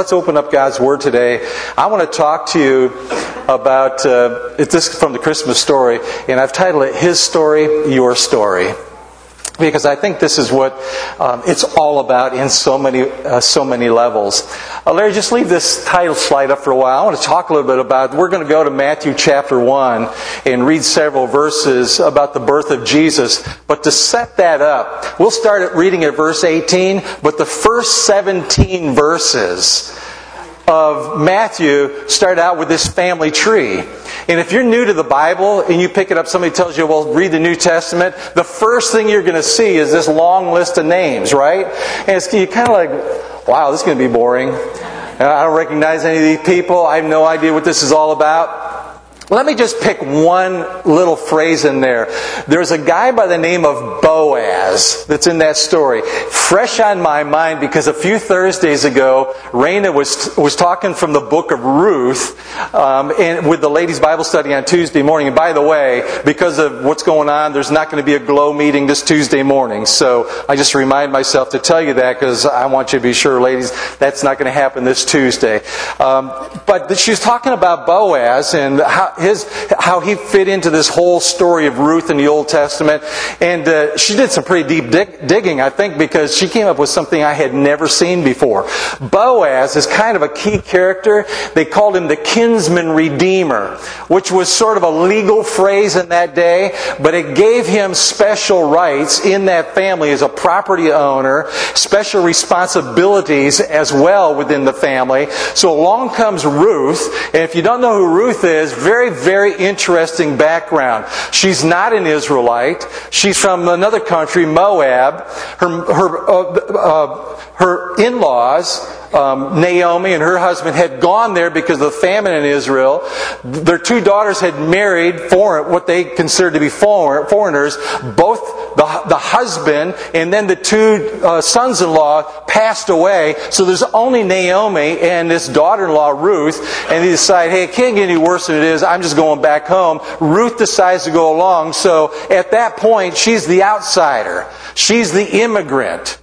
let's open up God's Word today. I want to talk to you about uh, this from the Christmas story, and I've titled it "His Story, Your Story." Because I think this is what um, it's all about in so many uh, so many levels. Uh, Larry, just leave this title slide up for a while. I want to talk a little bit about. We're going to go to Matthew chapter one and read several verses about the birth of Jesus. But to set that up, we'll start at reading at verse 18. But the first 17 verses of Matthew start out with this family tree. And if you're new to the Bible and you pick it up, somebody tells you, well, read the New Testament, the first thing you're going to see is this long list of names, right? And it's, you kind of like, wow, this is going to be boring. I don't recognize any of these people. I have no idea what this is all about. Let me just pick one little phrase in there. There's a guy by the name of Boaz that's in that story. Fresh on my mind because a few Thursdays ago, Raina was, was talking from the book of Ruth um, and with the ladies' Bible study on Tuesday morning. And by the way, because of what's going on, there's not going to be a glow meeting this Tuesday morning. So I just remind myself to tell you that because I want you to be sure, ladies, that's not going to happen this Tuesday. Um, but she was talking about Boaz and how his how he fit into this whole story of Ruth in the Old Testament. And uh, she did some pretty deep dig- digging, I think, because she came up with something I had never seen before. Boaz is kind of a key character. They called him the kinsman redeemer, which was sort of a legal phrase in that day, but it gave him special rights in that family as a property owner, special responsibilities as well within the family. So along comes Ruth, and if you don't know who Ruth is, very very interesting background. She's not an Israelite. She's from another country, Moab. Her, her, uh, uh, her in-laws um, Naomi and her husband had gone there because of the famine in Israel. Their two daughters had married foreign, what they considered to be foreign, foreigners. Both the, the husband and then the two uh, sons-in-law passed away. So there's only Naomi and this daughter-in-law Ruth, and they decide, hey, it can't get any worse than it is. I'm just going back home. Ruth decides to go along. So at that point, she's the outsider. She's the immigrant.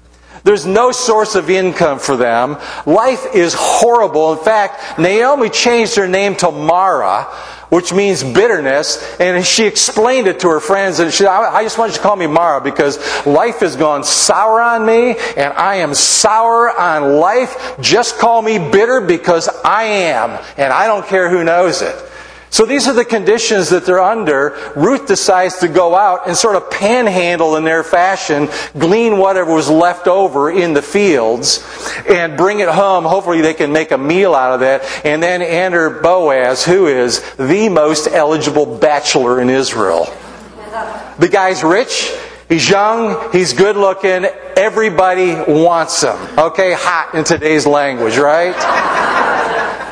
There's no source of income for them. Life is horrible. In fact, Naomi changed her name to Mara, which means bitterness, and she explained it to her friends, and she I just want you to call me Mara because life has gone sour on me, and I am sour on life. Just call me bitter because I am, and I don't care who knows it. So these are the conditions that they're under. Ruth decides to go out and sort of panhandle in their fashion, glean whatever was left over in the fields, and bring it home. Hopefully they can make a meal out of that. And then enter Boaz, who is the most eligible bachelor in Israel. The guy's rich. He's young, he's good looking, everybody wants him. Okay, hot in today's language, right?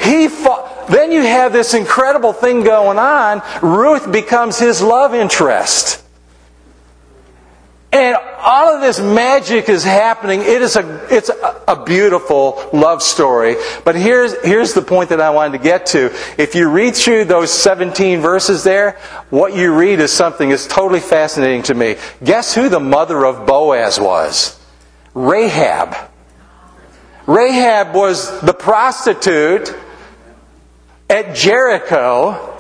He fought, then you have this incredible thing going on. Ruth becomes his love interest. And all of this magic is happening. It is a, it's a, a, beautiful love story. But here's, here's the point that I wanted to get to. If you read through those 17 verses there, what you read is something that's totally fascinating to me. Guess who the mother of Boaz was? Rahab. Rahab was the prostitute at Jericho.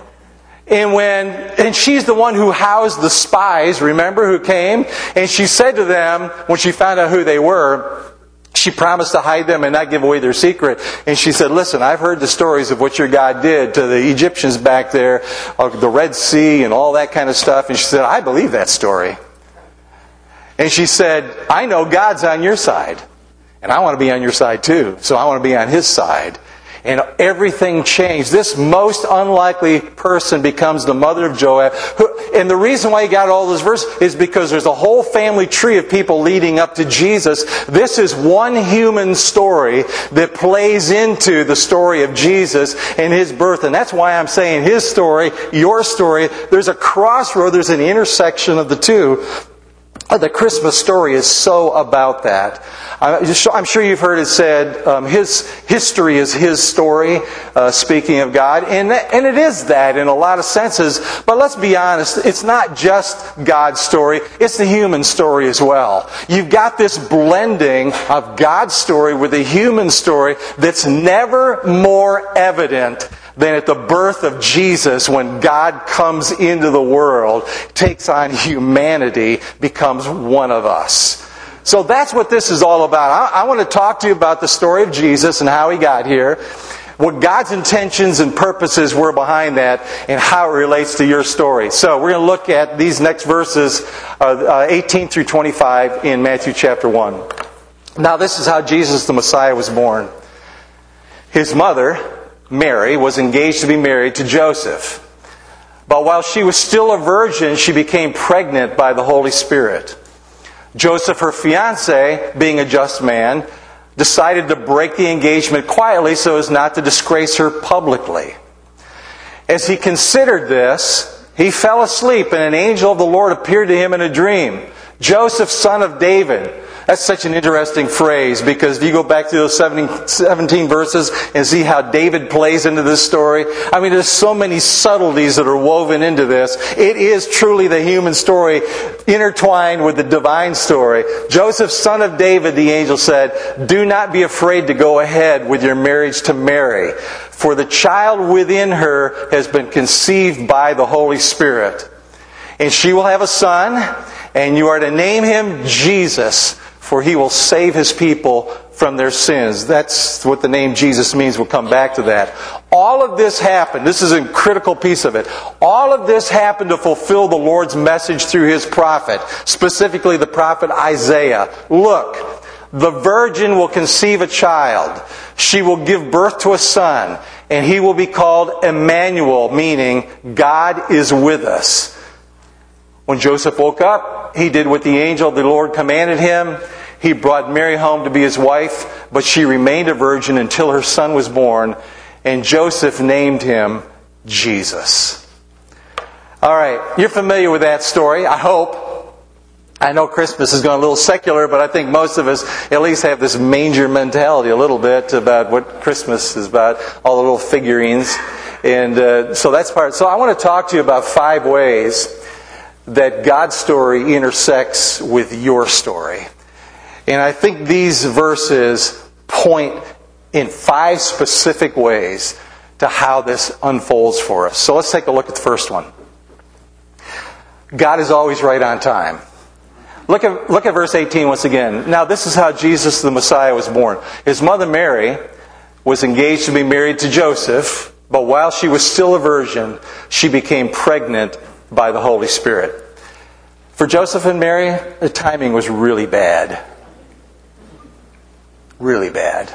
And when, and she's the one who housed the spies, remember, who came? And she said to them, when she found out who they were, she promised to hide them and not give away their secret. And she said, listen, I've heard the stories of what your God did to the Egyptians back there, the Red Sea and all that kind of stuff. And she said, I believe that story. And she said, I know God's on your side. And I want to be on your side too. So I want to be on his side and everything changed. This most unlikely person becomes the mother of Joab. and the reason why he got all those verses is because there's a whole family tree of people leading up to Jesus. This is one human story that plays into the story of Jesus and his birth. And that's why I'm saying his story, your story. There's a crossroad, there's an intersection of the two. Uh, the Christmas story is so about that. I'm sure you've heard it said, um, his history is his story, uh, speaking of God. And, and it is that in a lot of senses. But let's be honest, it's not just God's story, it's the human story as well. You've got this blending of God's story with the human story that's never more evident than at the birth of Jesus when God comes into the world, takes on humanity, becomes one of us. So that's what this is all about. I, I, want to talk to you about the story of Jesus and how he got here, what God's intentions and purposes were behind that, and how it relates to your story. So we're going to look at these next verses, uh, uh, 18 through 25 in Matthew chapter 1. Now, this is how Jesus the Messiah was born. His mother, Mary, was engaged to be married to Joseph. But while she was still a virgin, she became pregnant by the Holy Spirit. Joseph, her fiance, being a just man, decided to break the engagement quietly so as not to disgrace her publicly. As he considered this, he fell asleep, and an angel of the Lord appeared to him in a dream. Joseph, son of David, that's such an interesting phrase because if you go back to those 17 verses and see how David plays into this story, I mean, there's so many subtleties that are woven into this. It is truly the human story intertwined with the divine story. Joseph, son of David, the angel said, Do not be afraid to go ahead with your marriage to Mary, for the child within her has been conceived by the Holy Spirit. And she will have a son, and you are to name him Jesus for he will save his people from their sins. That's what the name Jesus means. We'll come back to that. All of this happened. This is a critical piece of it. All of this happened to fulfill the Lord's message through his prophet, specifically the prophet Isaiah. Look, the virgin will conceive a child. She will give birth to a son, and he will be called Emmanuel, meaning God is with us. When Joseph woke up, he did what the angel of the Lord commanded him. He brought Mary home to be his wife, but she remained a virgin until her son was born, and Joseph named him Jesus. All right, you're familiar with that story, I hope. I know Christmas has gone a little secular, but I think most of us at least have this manger mentality a little bit about what Christmas is about, all the little figurines. And uh, so that's part. So I want to talk to you about five ways that God's story intersects with your story. And I think these verses point in five specific ways to how this unfolds for us. So let's take a look at the first one. God is always right on time. Look at, look at verse 18 once again. Now, this is how Jesus the Messiah was born. His mother Mary was engaged to be married to Joseph, but while she was still a virgin, she became pregnant by the Holy Spirit. For Joseph and Mary, the timing was really bad. Really bad.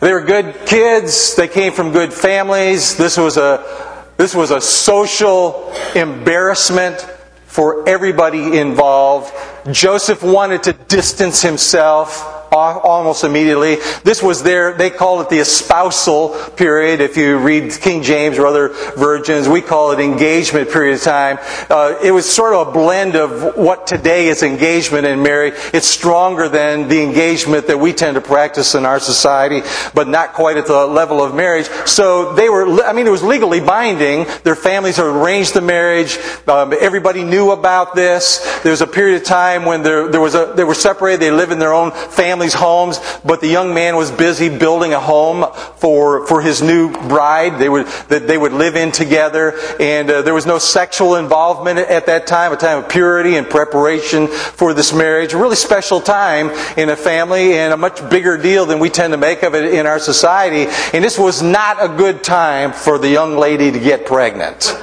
They were good kids. They came from good families. This was a, this was a social embarrassment for everybody involved. Joseph wanted to distance himself almost immediately. This was their, they call it the espousal period. If you read King James or other versions, we call it engagement period of time. Uh, it was sort of a blend of what today is engagement and marriage. It's stronger than the engagement that we tend to practice in our society, but not quite at the level of marriage. So they were, I mean, it was legally binding. Their families had arranged the marriage. Um, everybody knew about this. There was a period of time when there, there was a, they were separated. They lived in their own family families' homes, but the young man was busy building a home for, for his new bride they would, that they would live in together. And uh, there was no sexual involvement at that time, a time of purity and preparation for this marriage. A really special time in a family and a much bigger deal than we tend to make of it in our society. And this was not a good time for the young lady to get pregnant.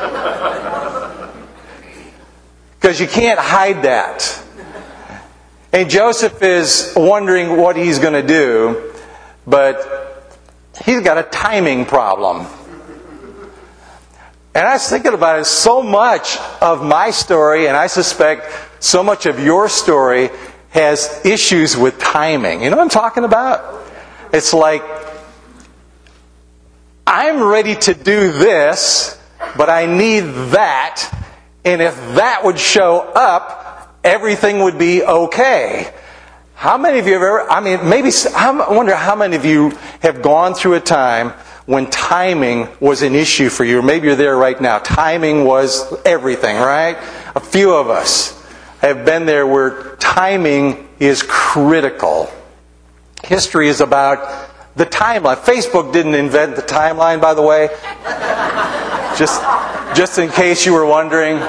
Because you can't hide that. And Joseph is wondering what he's going to do, but he's got a timing problem. And I was thinking about it, so much of my story, and I suspect so much of your story, has issues with timing. You know what I'm talking about? It's like, I'm ready to do this, but I need that, and if that would show up, everything would be okay. How many of you have ever, I mean, maybe, I wonder how many of you have gone through a time when timing was an issue for you. Maybe you're there right now. Timing was everything, right? A few of us have been there where timing is critical. History is about the timeline. Facebook didn't invent the timeline, by the way. just, just in case you were wondering.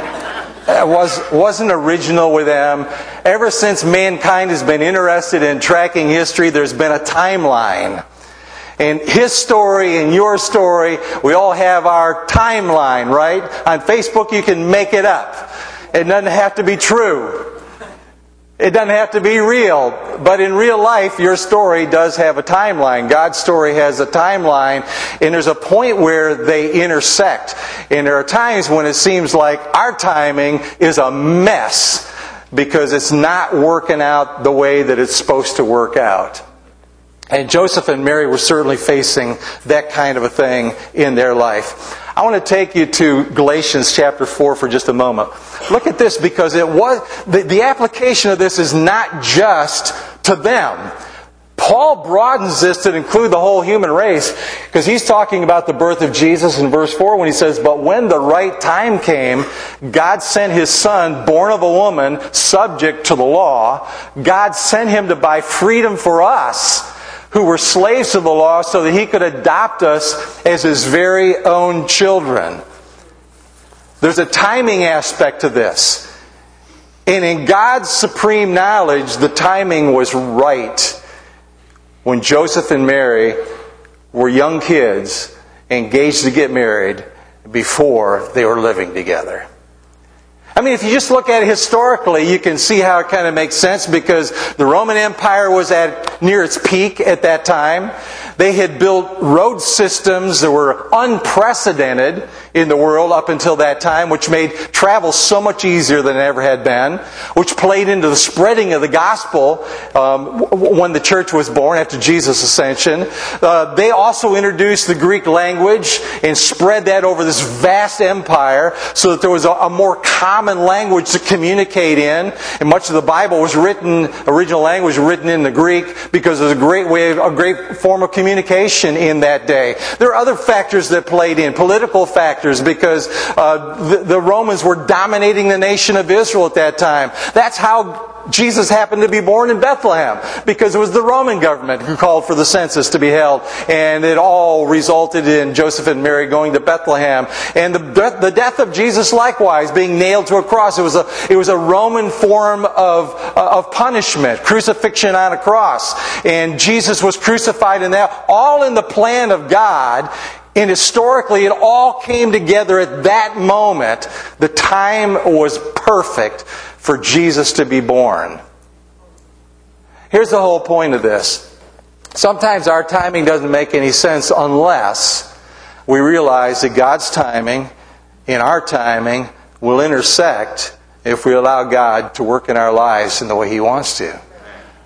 Was, wasn't original with them. Ever since mankind has been interested in tracking history, there's been a timeline. And his story and your story, we all have our timeline, right? On Facebook, you can make it up. It doesn't have to be true. It doesn't have to be real. But in real life, your story does have a timeline. God's story has a timeline, and there's a point where they intersect. And there are times when it seems like our timing is a mess because it's not working out the way that it's supposed to work out. And Joseph and Mary were certainly facing that kind of a thing in their life. I want to take you to Galatians chapter 4 for just a moment. Look at this because it was, the, the application of this is not just to them. Paul broadens this to include the whole human race because he's talking about the birth of Jesus in verse 4 when he says, But when the right time came, God sent his son, born of a woman, subject to the law. God sent him to buy freedom for us who were slaves to the law so that he could adopt us as his very own children. There's a timing aspect to this. And in God's supreme knowledge, the timing was right. When Joseph and Mary were young kids, engaged to get married before they were living together. I mean, if you just look at it historically, you can see how it kind of makes sense because the Roman Empire was at near its peak at that time. They had built road systems that were unprecedented in the world up until that time, which made travel so much easier than it ever had been, which played into the spreading of the gospel um, when the church was born after Jesus' ascension. Uh, they also introduced the Greek language and spread that over this vast empire so that there was a, a more common language to communicate in. And much of the Bible was written, original language written in the Greek because it was a great way, a great form of communication communication in that day. There are other factors that played in, political factors, because uh, the, the Romans were dominating the nation of Israel at that time. That's how Jesus happened to be born in Bethlehem because it was the Roman government who called for the census to be held, and it all resulted in Joseph and Mary going to Bethlehem. And the, the death of Jesus, likewise, being nailed to a cross. It was a, it was a Roman form of, uh, of punishment, crucifixion on a cross. And Jesus was crucified in that, all in the plan of God. And historically, it all came together at that moment. The time was perfect for Jesus to be born. Here's the whole point of this. Sometimes our timing doesn't make any sense unless we realize that God's timing and our timing will intersect if we allow God to work in our lives in the way He wants to.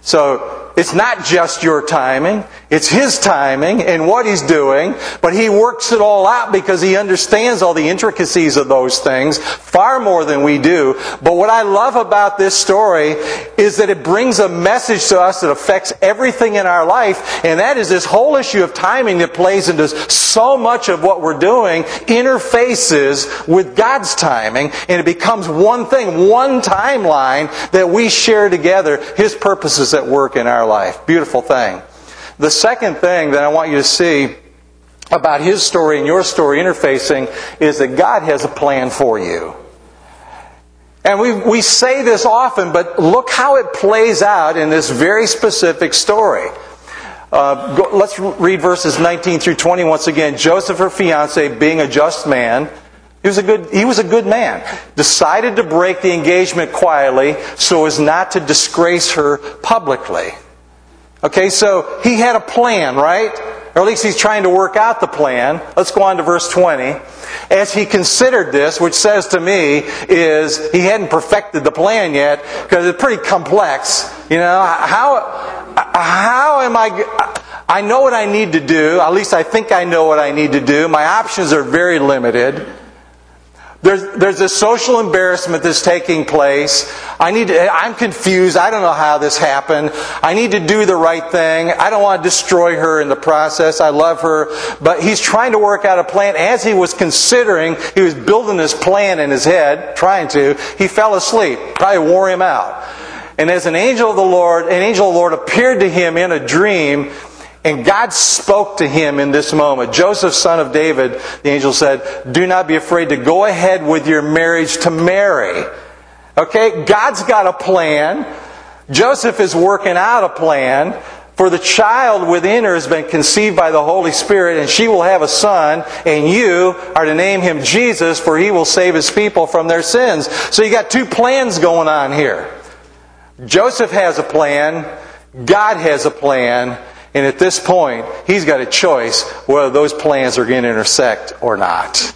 So, it's not just your timing, it's His timing and what He's doing, but He works it all out because He understands all the intricacies of those things far more than we do. But what I love about this story is that it brings a message to us that affects everything in our life, and that is this whole issue of timing that plays into so much of what we're doing interfaces with God's timing, and it becomes one thing, one timeline that we share together, His purposes at work in our life. Beautiful thing. The second thing that I want you to see about his story and your story interfacing is that God has a plan for you. And we, we say this often, but look how it plays out in this very specific story. Uh, go, let's read verses 19 through 20 once again. Joseph, her fiance, being a just man, he was a good, he was a good man, decided to break the engagement quietly so as not to disgrace her publicly. Okay, so he had a plan, right? Or at least he's trying to work out the plan. Let's go on to verse 20. As he considered this, which says to me is he hadn't perfected the plan yet because it's pretty complex. You know, how, how am I, I know what I need to do. At least I think I know what I need to do. My options are very limited. There's, there's this social embarrassment that's taking place. I need to, I'm confused. I don't know how this happened. I need to do the right thing. I don't want to destroy her in the process. I love her. But he's trying to work out a plan. As he was considering, he was building this plan in his head, trying to, he fell asleep. Probably wore him out. And as an angel of the Lord, an angel of the Lord appeared to him in a dream and God spoke to him in this moment. Joseph, son of David, the angel said, Do not be afraid to go ahead with your marriage to Mary. Okay? God's got a plan. Joseph is working out a plan. For the child within her has been conceived by the Holy Spirit, and she will have a son, and you are to name him Jesus, for he will save his people from their sins. So you got two plans going on here. Joseph has a plan, God has a plan, and at this point, he's got a choice whether those plans are going to intersect or not.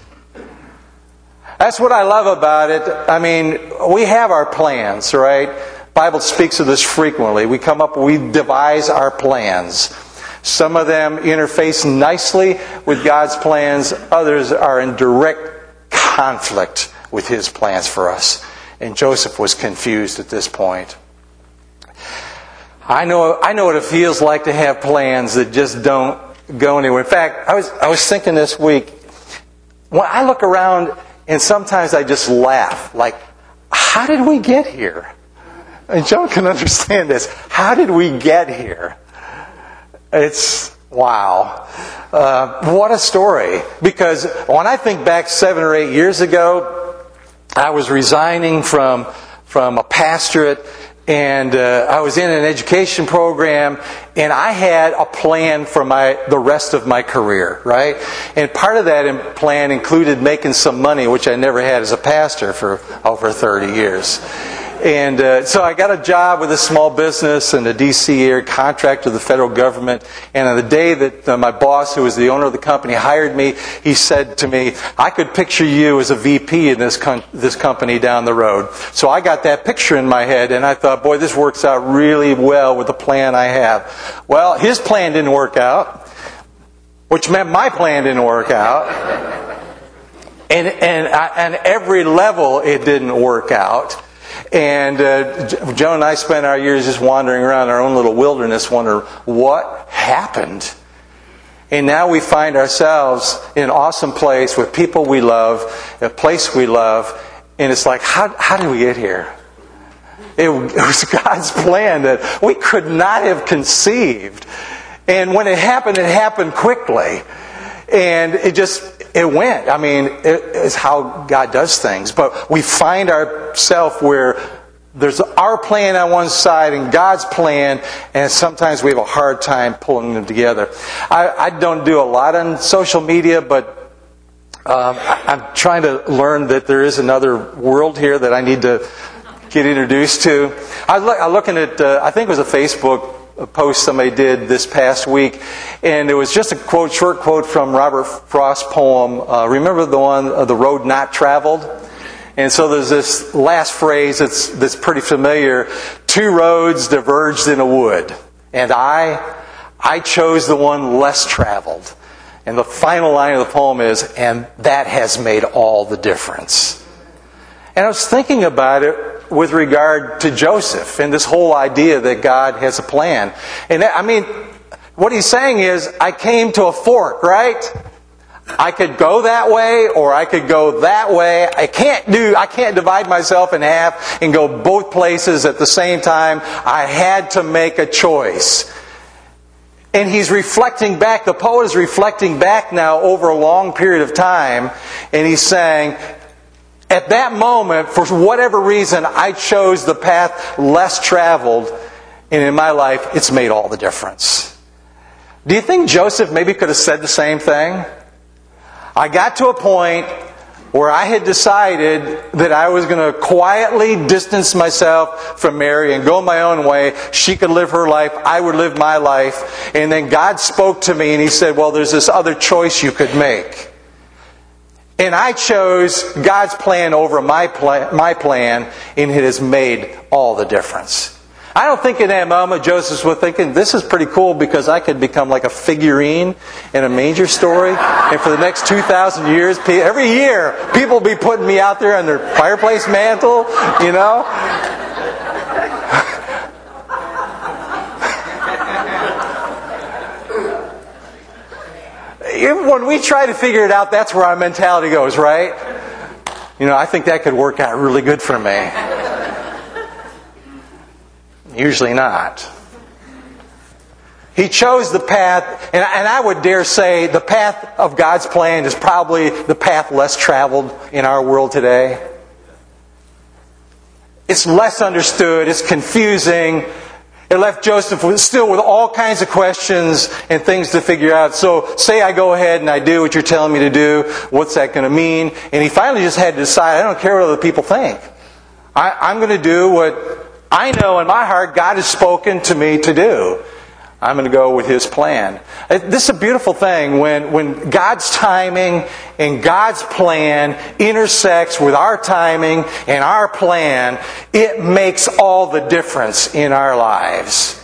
That's what I love about it. I mean, we have our plans, right? Bible speaks of this frequently. We come up, we devise our plans. Some of them interface nicely with God's plans, others are in direct conflict with his plans for us. And Joseph was confused at this point. I know, I know what it feels like to have plans that just don't go anywhere. In fact, I was, I was thinking this week, when I look around and sometimes I just laugh, like, how did we get here? And Joan can understand this. How did we get here? It's, wow. Uh, what a story. Because when I think back seven or eight years ago, I was resigning from, from a pastorate and uh, I was in an education program, and I had a plan for my the rest of my career, right? And part of that plan included making some money, which I never had as a pastor for over 30 years. And uh, so I got a job with a small business in the D.C. area, contract with the federal government. And on the day that uh, my boss, who was the owner of the company, hired me, he said to me, "I could picture you as a VP in this this company down the road." So I got that picture in my head, and I thought, "Boy, this works out really well with the plan I have." Well, his plan didn't work out, which meant my plan didn't work out. And, and, and every level it didn't work out. And uh, Joan and I spent our years just wandering around our own little wilderness, wondering what happened. And now we find ourselves in an awesome place with people we love, a place we love, and it's like, how, how did we get here? It, it was God's plan that we could not have conceived. And when it happened, it happened quickly. And it just, it went. I mean, it's how God does things. But we find ourselves where there's our plan on one side and God's plan, and sometimes we have a hard time pulling them together. I, I don't do a lot on social media, but um, I'm trying to learn that there is another world here that I need to get introduced to. I look, I'm looking at, uh, I think it was a Facebook post somebody did this past week, and it was just a quote, short quote from Robert Frost's poem. Uh, remember the one, uh, "The Road Not Traveled." And so there's this last phrase that's that's pretty familiar: two roads diverged in a wood, and I, I chose the one less traveled. And the final line of the poem is, "And that has made all the difference." And I was thinking about it with regard to Joseph and this whole idea that God has a plan. And I mean, what he's saying is, I came to a fork, right? I could go that way or I could go that way. I can't do, I can't divide myself in half and go both places at the same time. I had to make a choice. And he's reflecting back, the poet is reflecting back now over a long period of time, and he's saying, at that moment, for whatever reason, I chose the path less traveled, and in my life, it's made all the difference. Do you think Joseph maybe could have said the same thing? I got to a point where I had decided that I was going to quietly distance myself from Mary and go my own way. She could live her life, I would live my life. And then God spoke to me and He said, Well, there's this other choice you could make. And I chose God's plan over my plan, my plan, and it has made all the difference. I don't think in that moment Joseph was thinking, this is pretty cool because I could become like a figurine in a manger story. And for the next 2,000 years, every year, people will be putting me out there on their fireplace mantle, you know? When we try to figure it out, that's where our mentality goes, right? You know, I think that could work out really good for me. Usually not. He chose the path, and, I would dare say the path of God's plan is probably the path less traveled in our world today. It's less understood, it's confusing, it left Joseph still with all kinds of questions and things to figure out. So, say I go ahead and I do what you're telling me to do. What's that going to mean? And he finally just had to decide I don't care what other people think. I, am going to do what I know in my heart God has spoken to me to do. I'm going to go with His plan. This is a beautiful thing when, when God's timing and God's plan intersects with our timing and our plan. It makes all the difference in our lives.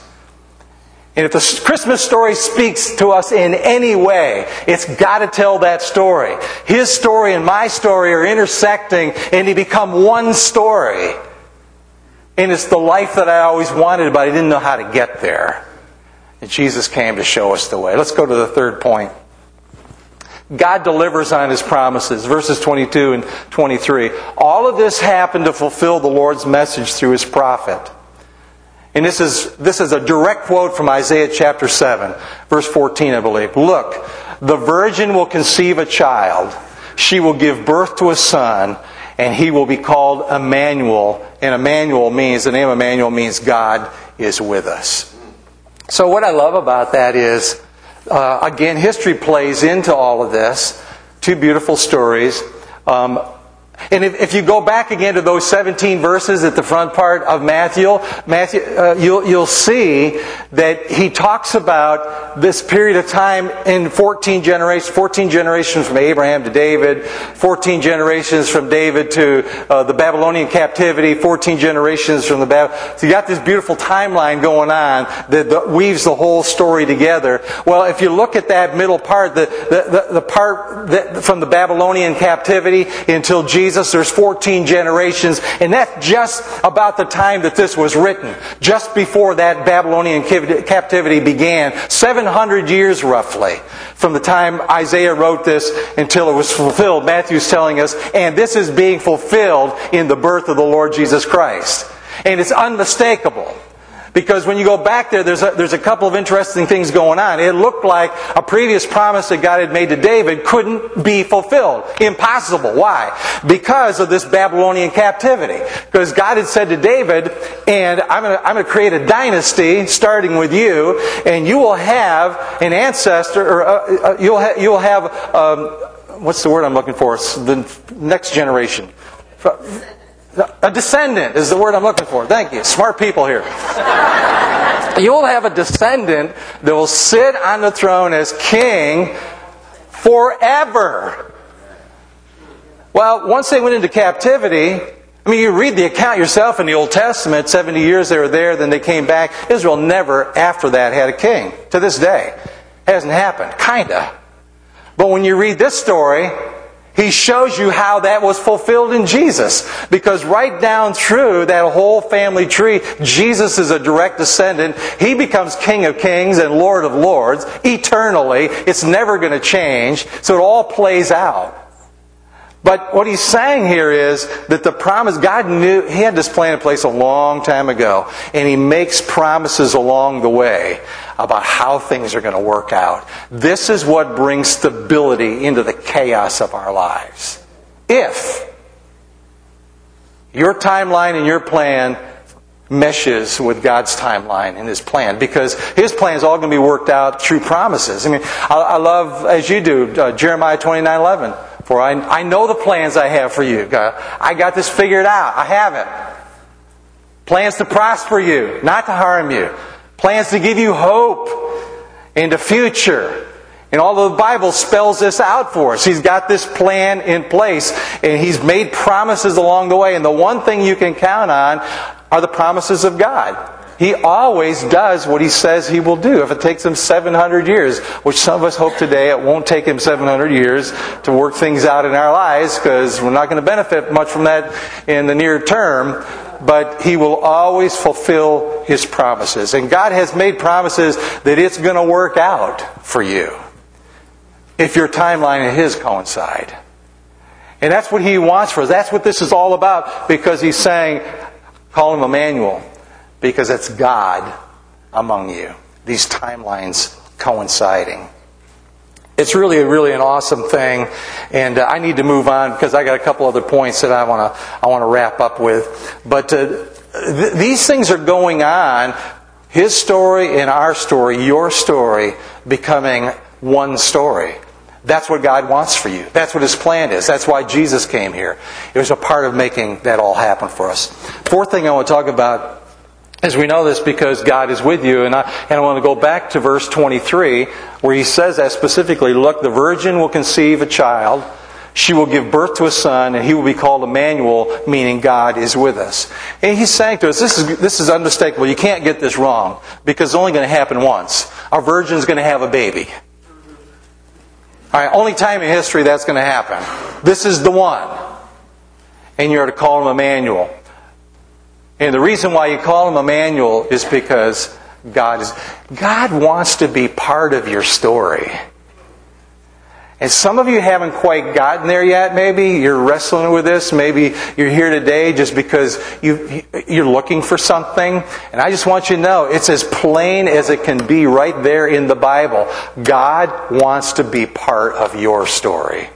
And if the Christmas story speaks to us in any way, it's got to tell that story. His story and my story are intersecting and they become one story. And it's the life that I always wanted, but I didn't know how to get there. And Jesus came to show us the way. Let's go to the third point. God delivers on his promises. Verses 22 and 23. All of this happened to fulfill the Lord's message through his prophet. And this is, this is a direct quote from Isaiah chapter 7, verse 14, I believe. Look, the virgin will conceive a child. She will give birth to a son, and he will be called Emmanuel. And Emmanuel means, the name Emmanuel means God is with us. So, what I love about that is, uh, again, history plays into all of this. Two beautiful stories. Um, and if, if, you go back again to those 17 verses at the front part of Matthew, Matthew uh, you'll, you'll see that he talks about this period of time in 14 generations, 14 generations from Abraham to David, 14 generations from David to uh, the Babylonian captivity, 14 generations from the Bab. So you got this beautiful timeline going on that, that weaves the whole story together. Well, if you look at that middle part, the, the, the, the part that, from the Babylonian captivity until Jesus Jesus, there's 14 generations, and that's just about the time that this was written, just before that Babylonian captivity began, 700 years roughly, from the time Isaiah wrote this until it was fulfilled. Matthew's telling us, and this is being fulfilled in the birth of the Lord Jesus Christ. And it's unmistakable. Because when you go back there, there's a, there's a couple of interesting things going on. It looked like a previous promise that God had made to David couldn't be fulfilled. Impossible. Why? Because of this Babylonian captivity. Because God had said to David, and I'm going to I'm to create a dynasty starting with you, and you will have an ancestor, or uh, uh, you'll, ha- you'll have, um, what's the word I'm looking for? The next generation. A descendant is the word I'm looking for. Thank you. Smart people here. You'll have a descendant that will sit on the throne as king forever. Well, once they went into captivity, I mean, you read the account yourself in the Old Testament, 70 years they were there, then they came back. Israel never, after that, had a king. To this day. Hasn't happened. Kinda. But when you read this story, he shows you how that was fulfilled in Jesus. Because right down through that whole family tree, Jesus is a direct descendant. He becomes King of Kings and Lord of Lords eternally. It's never going to change. So it all plays out. But what he's saying here is that the promise, God knew, He had this plan in place a long time ago, and He makes promises along the way about how things are going to work out. This is what brings stability into the chaos of our lives. If your timeline and your plan meshes with God's timeline and His plan because His plan is all going to be worked out through promises. I mean, I, I love, as you do, uh, Jeremiah 29 11. For I, I know the plans I have for you. God, I got this figured out. I have it. Plans to prosper you, not to harm you. Plans to give you hope in the future. And although the Bible spells this out for us, He's got this plan in place and He's made promises along the way. And the one thing you can count on are the promises of God. He always does what he says he will do. If it takes him 700 years, which some of us hope today it won't take him 700 years to work things out in our lives because we're not going to benefit much from that in the near term, but he will always fulfill his promises. And God has made promises that it's going to work out for you if your timeline and his coincide. And that's what he wants for us. That's what this is all about because he's saying, call him Emmanuel because it's God among you. These timelines coinciding. It's really, really an awesome thing, and uh, I need to move on because I got a couple other points that I want to I want to wrap up with. But uh, th- these things are going on. His story and our story, your story, becoming one story. That's what God wants for you. That's what His plan is. That's why Jesus came here. It was a part of making that all happen for us. Fourth thing I want to talk about as we know this because God is with you. And I, and I want to go back to verse 23 where he says that specifically Look, the virgin will conceive a child. She will give birth to a son, and he will be called Emmanuel, meaning God is with us. And he's saying to us, this is, this is unmistakable. You can't get this wrong because it's only going to happen once. Our virgin's going to have a baby. All right, only time in history that's going to happen. This is the one. And you're to call him Emmanuel. And the reason why you call him Emmanuel is because God is God wants to be part of your story. And some of you haven't quite gotten there yet, maybe. You're wrestling with this. Maybe you're here today just because you, you're looking for something. And I just want you to know it's as plain as it can be right there in the Bible. God wants to be part of your story.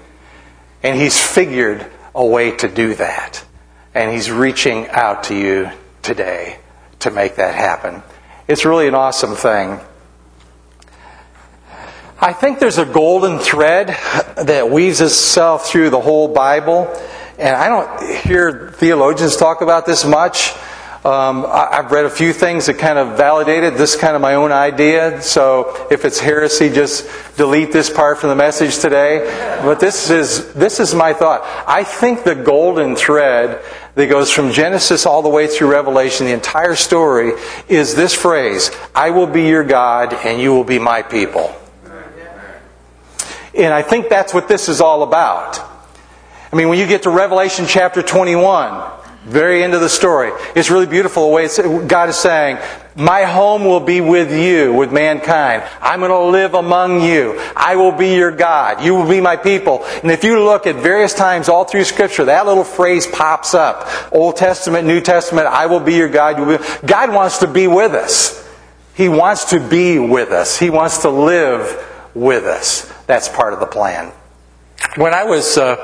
And He's figured a way to do that. And He's reaching out to you today to make that happen. It's really an awesome thing. I think there's a golden thread that weaves itself through the whole Bible. And I don't hear theologians talk about this much. Um, I've read a few things that kind of validated this kind of my own idea. So if it's heresy, just delete this part from the message today. But this is this is my thought. I think the golden thread that goes from Genesis all the way through Revelation, the entire story, is this phrase: "I will be your God, and you will be my people." And I think that's what this is all about. I mean, when you get to Revelation chapter 21, very end of the story, it's really beautiful the way God is saying, My home will be with you, with mankind. I'm going to live among you. I will be your God. You will be my people. And if you look at various times all through Scripture, that little phrase pops up. Old Testament, New Testament, I will be your God. God wants to be with us. He wants to be with us. He wants to live with us. That's part of the plan. When I was uh,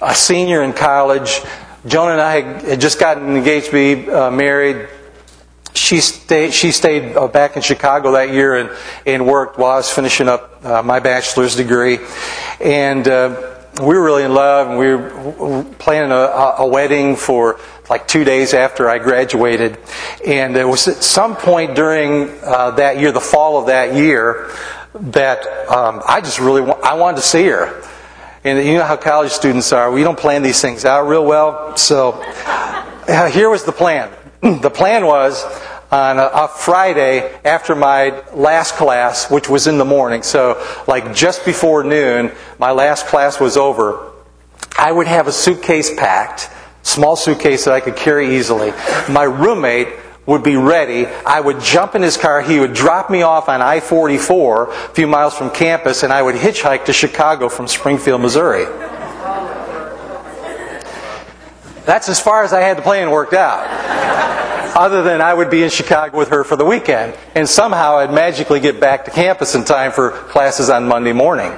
a senior in college, Joan and I had just gotten engaged to be uh, married. She stayed, she stayed uh, back in Chicago that year and, and worked while I was finishing up uh, my bachelor's degree. And uh, we were really in love, and we were planning a, a wedding for like two days after I graduated. And it was at some point during uh, that year, the fall of that year, that um, I just really wa- I wanted to see her. And you know how college students are. We don't plan these things out real well. So uh, here was the plan. the plan was on a, a, Friday after my last class, which was in the morning, so like just before noon, my last class was over, I would have a suitcase packed, small suitcase that I could carry easily. My roommate would be ready. I would jump in his car. He would drop me off on I 44, a few miles from campus, and I would hitchhike to Chicago from Springfield, Missouri. That's as far as I had the plan worked out. Other than I would be in Chicago with her for the weekend, and somehow I'd magically get back to campus in time for classes on Monday morning.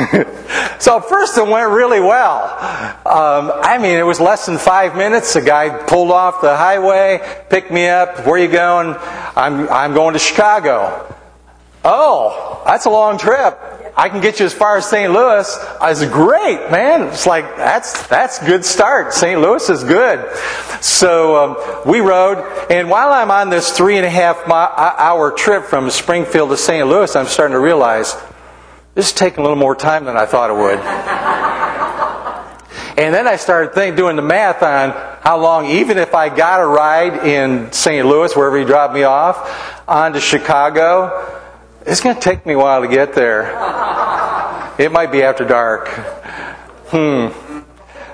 so first it went really well. Um, I mean, it was less than five minutes. A guy pulled off the highway, picked me up. Where are you going? I'm, I'm going to Chicago. Oh, that's a long trip. I can get you as far as St. Louis. I great, man. It's like, that's, that's good start. St. Louis is good. So um, we rode, and while I'm on this three and a half hour trip from Springfield to St. Louis, I'm starting to realize this is taking a little more time than I thought it would. and then I started think, doing the math on how long, even if I got a ride in St. Louis, wherever he dropped me off, on to Chicago, it's going to take me a while to get there. It might be after dark. Hmm.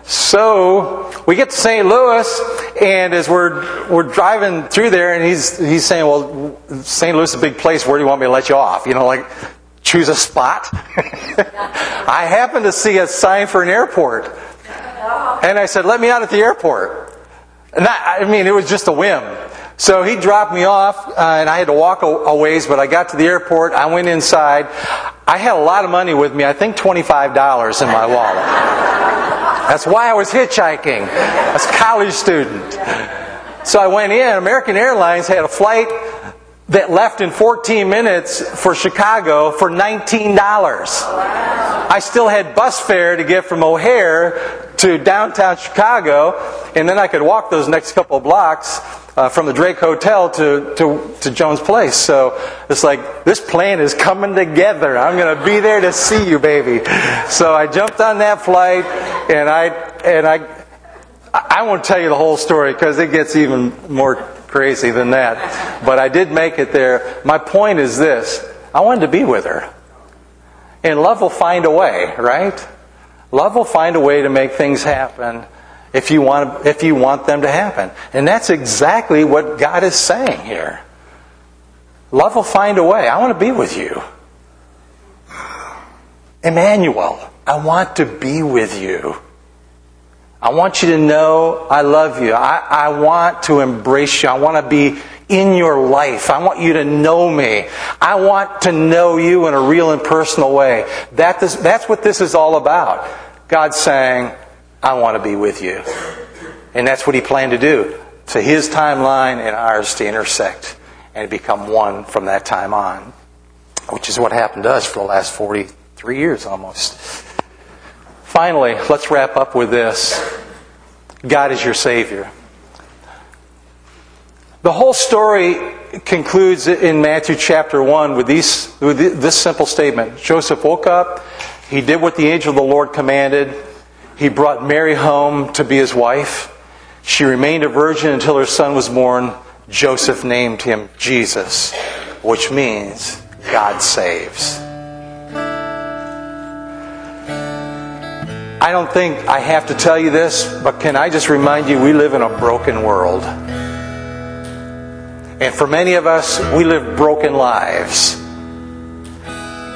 So we get to St. Louis, and as we're we're driving through there, and he's he's saying, "Well, St. Louis is a big place. Where do you want me to let you off?" You know, like choose a spot. I happened to see a sign for an airport, and I said, "Let me out at the airport." And that, I mean, it was just a whim. So he dropped me off, uh, and I had to walk a, a ways, but I got to the airport. I went inside. I had a lot of money with me. I think twenty-five dollars in my wallet. That's why I was hitchhiking as a college student. So I went in. American Airlines had a flight that left in 14 minutes for Chicago for $19. I still had bus fare to get from O'Hare to downtown Chicago, and then I could walk those next couple blocks uh, from the Drake Hotel to, to, to Jones Place. So it's like, this plan is coming together. I'm going to be there to see you, baby. So I jumped on that flight, and I, and I, I won't tell you the whole story because it gets even more crazy than that. But I did make it there. My point is this I wanted to be with her. And love will find a way, right? Love will find a way to make things happen if you want, if you want them to happen. And that's exactly what God is saying here. Love will find a way. I want to be with you. Emmanuel, I want to be with you. I want you to know I love you. I, I want to embrace you. I want to be in your life. I want you to know me. I want to know you in a real and personal way. That is, that's what this is all about. God saying, I want to be with you. And that's what he planned to do. To his timeline and ours to intersect and become one from that time on. Which is what happened to us for the last 43 years almost. Finally, let's wrap up with this God is your Savior. The whole story concludes in Matthew chapter 1 with, these, with this simple statement Joseph woke up, he did what the angel of the Lord commanded, he brought Mary home to be his wife. She remained a virgin until her son was born. Joseph named him Jesus, which means God saves. I don't think I have to tell you this, but can I just remind you we live in a broken world. And for many of us, we live broken lives.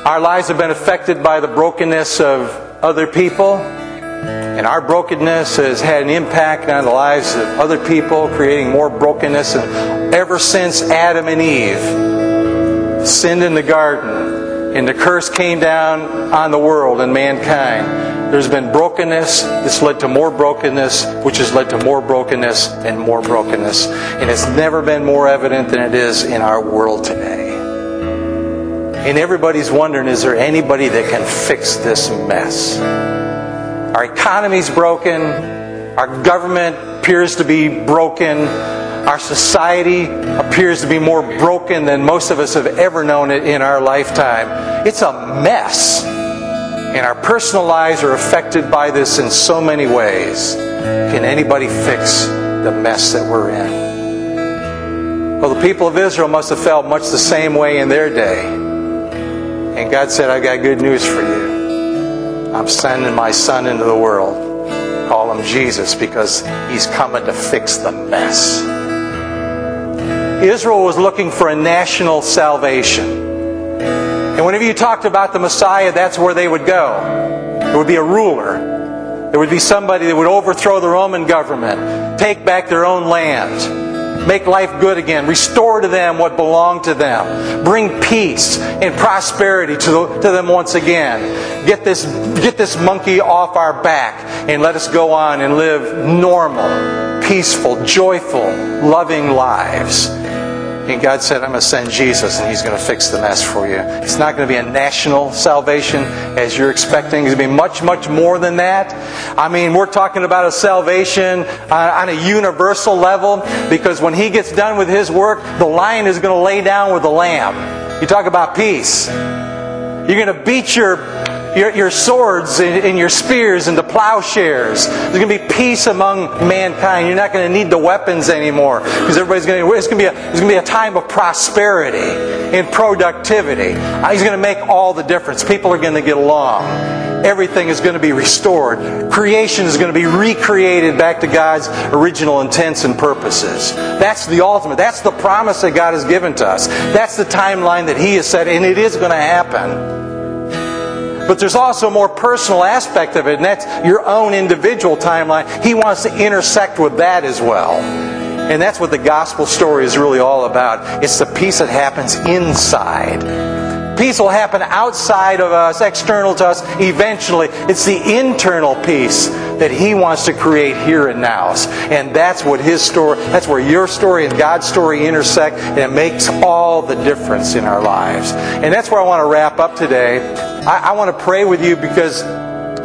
Our lives have been affected by the brokenness of other people, and our brokenness has had an impact on the lives of other people, creating more brokenness. And ever since Adam and Eve sinned in the garden, and the curse came down on the world and mankind, there's been brokenness that's led to more brokenness, which has led to more brokenness and more brokenness. And it's never been more evident than it is in our world today. And everybody's wondering is there anybody that can fix this mess? Our economy's broken. Our government appears to be broken. Our society appears to be more broken than most of us have ever known it in our lifetime. It's a mess. And our personal lives are affected by this in so many ways. Can anybody fix the mess that we're in? Well, the people of Israel must have felt much the same way in their day. And God said, I've got good news for you. I'm sending my son into the world. Call him Jesus because he's coming to fix the mess. Israel was looking for a national salvation. And whenever you talked about the Messiah, that's where they would go. There would be a ruler. There would be somebody that would overthrow the Roman government, take back their own land make life good again, restore to them what belonged to them, bring peace and prosperity to, the, to them once again. Get this, get this monkey off our back and let us go on and live normal, peaceful, joyful, loving lives. And God said, I'm going to send Jesus and He's going to fix the mess for you. It's not going to be a national salvation as you're expecting. It's going to be much, much more than that. I mean, we're talking about a salvation uh, on a universal level because when He gets done with His work, the lion is going to lay down with the lamb. You talk about peace. You're going to beat your your, your swords and, and your spears into plowshares. There's going to be peace among mankind. You're not going to need the weapons anymore because everybody's going to. It's going to be a, it's going to be a time of prosperity and productivity. He's going to make all the difference. People are going to get along everything is going to be restored. Creation is going to be recreated back to God's original intents and purposes. That's the ultimate. That's the promise that God has given to us. That's the timeline that He has set, and it is going to happen. But there's also a more personal aspect of it, and that's your own individual timeline. He wants to intersect with that as well. And that's what the gospel story is really all about. It's the peace that happens inside peace will happen outside of us, external to us, eventually. It's the internal peace that He wants to create here and now. And that's what His story, that's where your story and God's story intersect, and it makes all the difference in our lives. And that's where I want to wrap up today. I, I want to pray with you because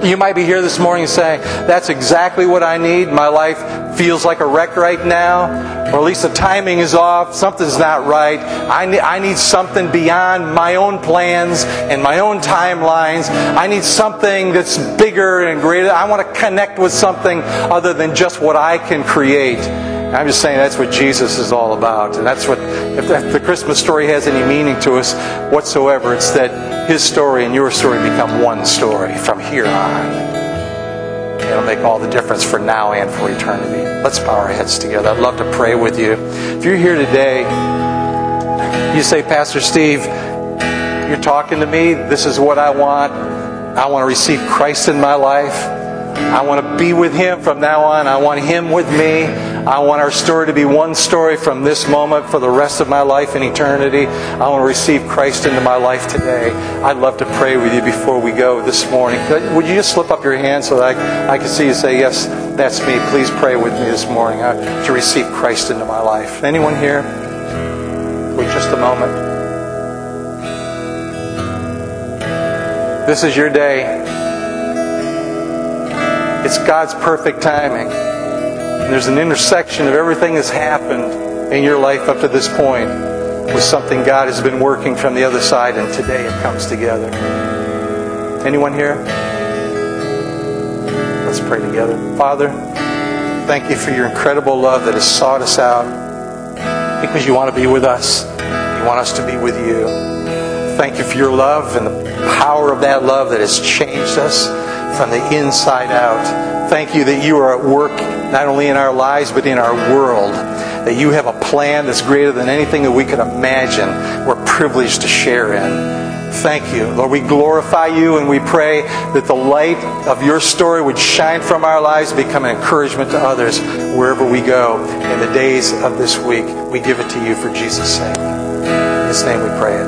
you might be here this morning saying, That's exactly what I need. My life feels like a wreck right now, or at least the timing is off. Something's not right. I I need something beyond my own plans and my own timelines. I need something that's bigger and greater. I want to connect with something other than just what I can create. I'm just saying that's what Jesus is all about. And that's what, if the Christmas story has any meaning to us whatsoever, it's that his story and your story become one story from here on. It'll make all the difference for now and for eternity. Let's bow our heads together. I'd love to pray with you. If you're here today, you say, Pastor Steve, you're talking to me. This is what I want. I want to receive Christ in my life. I want to be with Him from now on. I want Him with me. I want our story to be one story from this moment for the rest of my life in eternity. I want to receive Christ into my life today. I'd love to pray with you before we go this morning. Would you just slip up your hand so that I, I can see you say, Yes, that's me. Please pray with me this morning uh, to receive Christ into my life. Anyone here? Wait just a moment. This is your day. It's God's perfect timing. There's an intersection of everything that's happened in your life up to this point with something God has been working from the other side, and today it comes together. Anyone here? Let's pray together. Father, thank you for your incredible love that has sought us out because you want to be with us. You want us to be with you. Thank you for your love and the power of that love that has changed us from the inside out. Thank you that you are at work not only in our lives but in our world. That you have a plan that's greater than anything that we could imagine. We're privileged to share in. Thank you. Lord, we glorify you and we pray that the light of your story would shine from our lives become an encouragement to others wherever we go in the days of this week. We give it to you for Jesus' sake. In his name we pray it.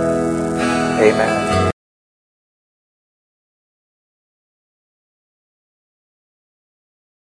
Amen.